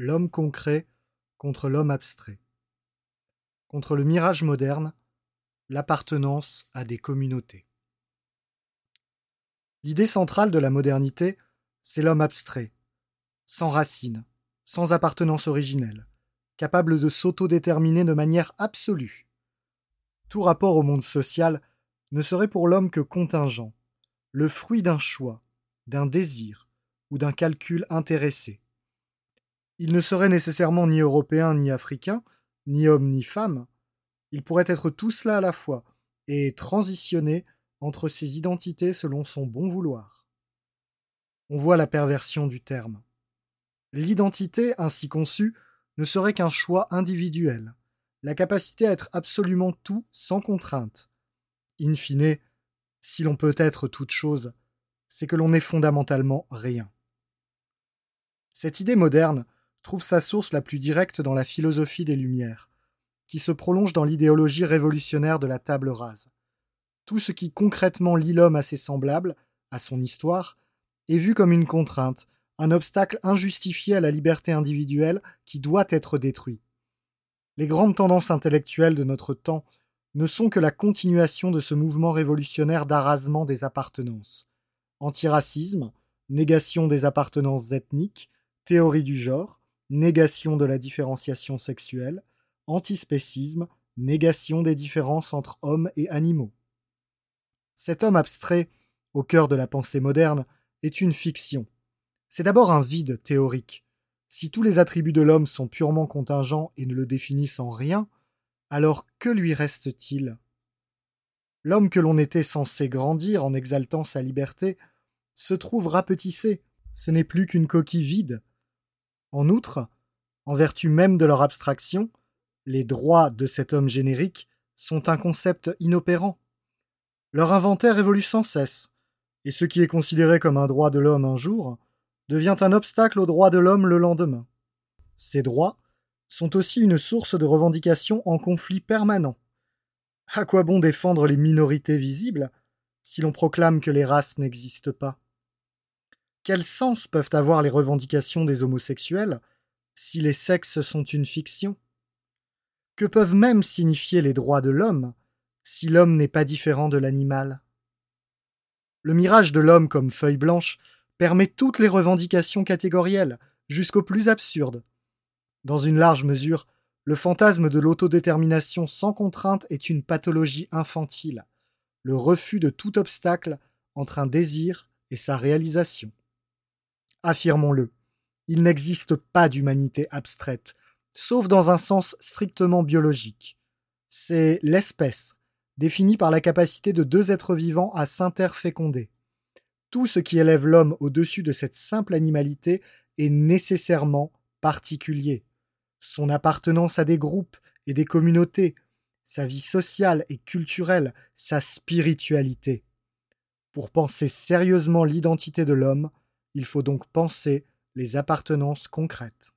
l'homme concret contre l'homme abstrait. Contre le mirage moderne, l'appartenance à des communautés. L'idée centrale de la modernité, c'est l'homme abstrait, sans racines, sans appartenance originelle, capable de s'autodéterminer de manière absolue. Tout rapport au monde social ne serait pour l'homme que contingent, le fruit d'un choix, d'un désir ou d'un calcul intéressé. Il ne serait nécessairement ni européen ni africain, ni homme ni femme. Il pourrait être tout cela à la fois et transitionner entre ses identités selon son bon vouloir. On voit la perversion du terme. L'identité ainsi conçue ne serait qu'un choix individuel, la capacité à être absolument tout sans contrainte. In fine, si l'on peut être toute chose, c'est que l'on est fondamentalement rien. Cette idée moderne trouve sa source la plus directe dans la philosophie des Lumières, qui se prolonge dans l'idéologie révolutionnaire de la table rase. Tout ce qui concrètement lie l'homme à ses semblables, à son histoire, est vu comme une contrainte, un obstacle injustifié à la liberté individuelle qui doit être détruit. Les grandes tendances intellectuelles de notre temps ne sont que la continuation de ce mouvement révolutionnaire d'arrasement des appartenances. Antiracisme, négation des appartenances ethniques, théorie du genre, négation de la différenciation sexuelle, antispécisme, négation des différences entre hommes et animaux. Cet homme abstrait, au cœur de la pensée moderne, est une fiction. C'est d'abord un vide théorique. Si tous les attributs de l'homme sont purement contingents et ne le définissent en rien, alors que lui reste-t-il? L'homme que l'on était censé grandir en exaltant sa liberté se trouve rapetissé, ce n'est plus qu'une coquille vide, en outre, en vertu même de leur abstraction, les droits de cet homme générique sont un concept inopérant. Leur inventaire évolue sans cesse, et ce qui est considéré comme un droit de l'homme un jour devient un obstacle aux droits de l'homme le lendemain. Ces droits sont aussi une source de revendications en conflit permanent. À quoi bon défendre les minorités visibles si l'on proclame que les races n'existent pas? Quel sens peuvent avoir les revendications des homosexuels si les sexes sont une fiction? Que peuvent même signifier les droits de l'homme si l'homme n'est pas différent de l'animal? Le mirage de l'homme comme feuille blanche permet toutes les revendications catégorielles, jusqu'aux plus absurdes. Dans une large mesure, le fantasme de l'autodétermination sans contrainte est une pathologie infantile, le refus de tout obstacle entre un désir et sa réalisation. Affirmons-le, il n'existe pas d'humanité abstraite, sauf dans un sens strictement biologique. C'est l'espèce, définie par la capacité de deux êtres vivants à s'interféconder. Tout ce qui élève l'homme au-dessus de cette simple animalité est nécessairement particulier. Son appartenance à des groupes et des communautés, sa vie sociale et culturelle, sa spiritualité. Pour penser sérieusement l'identité de l'homme, il faut donc penser les appartenances concrètes.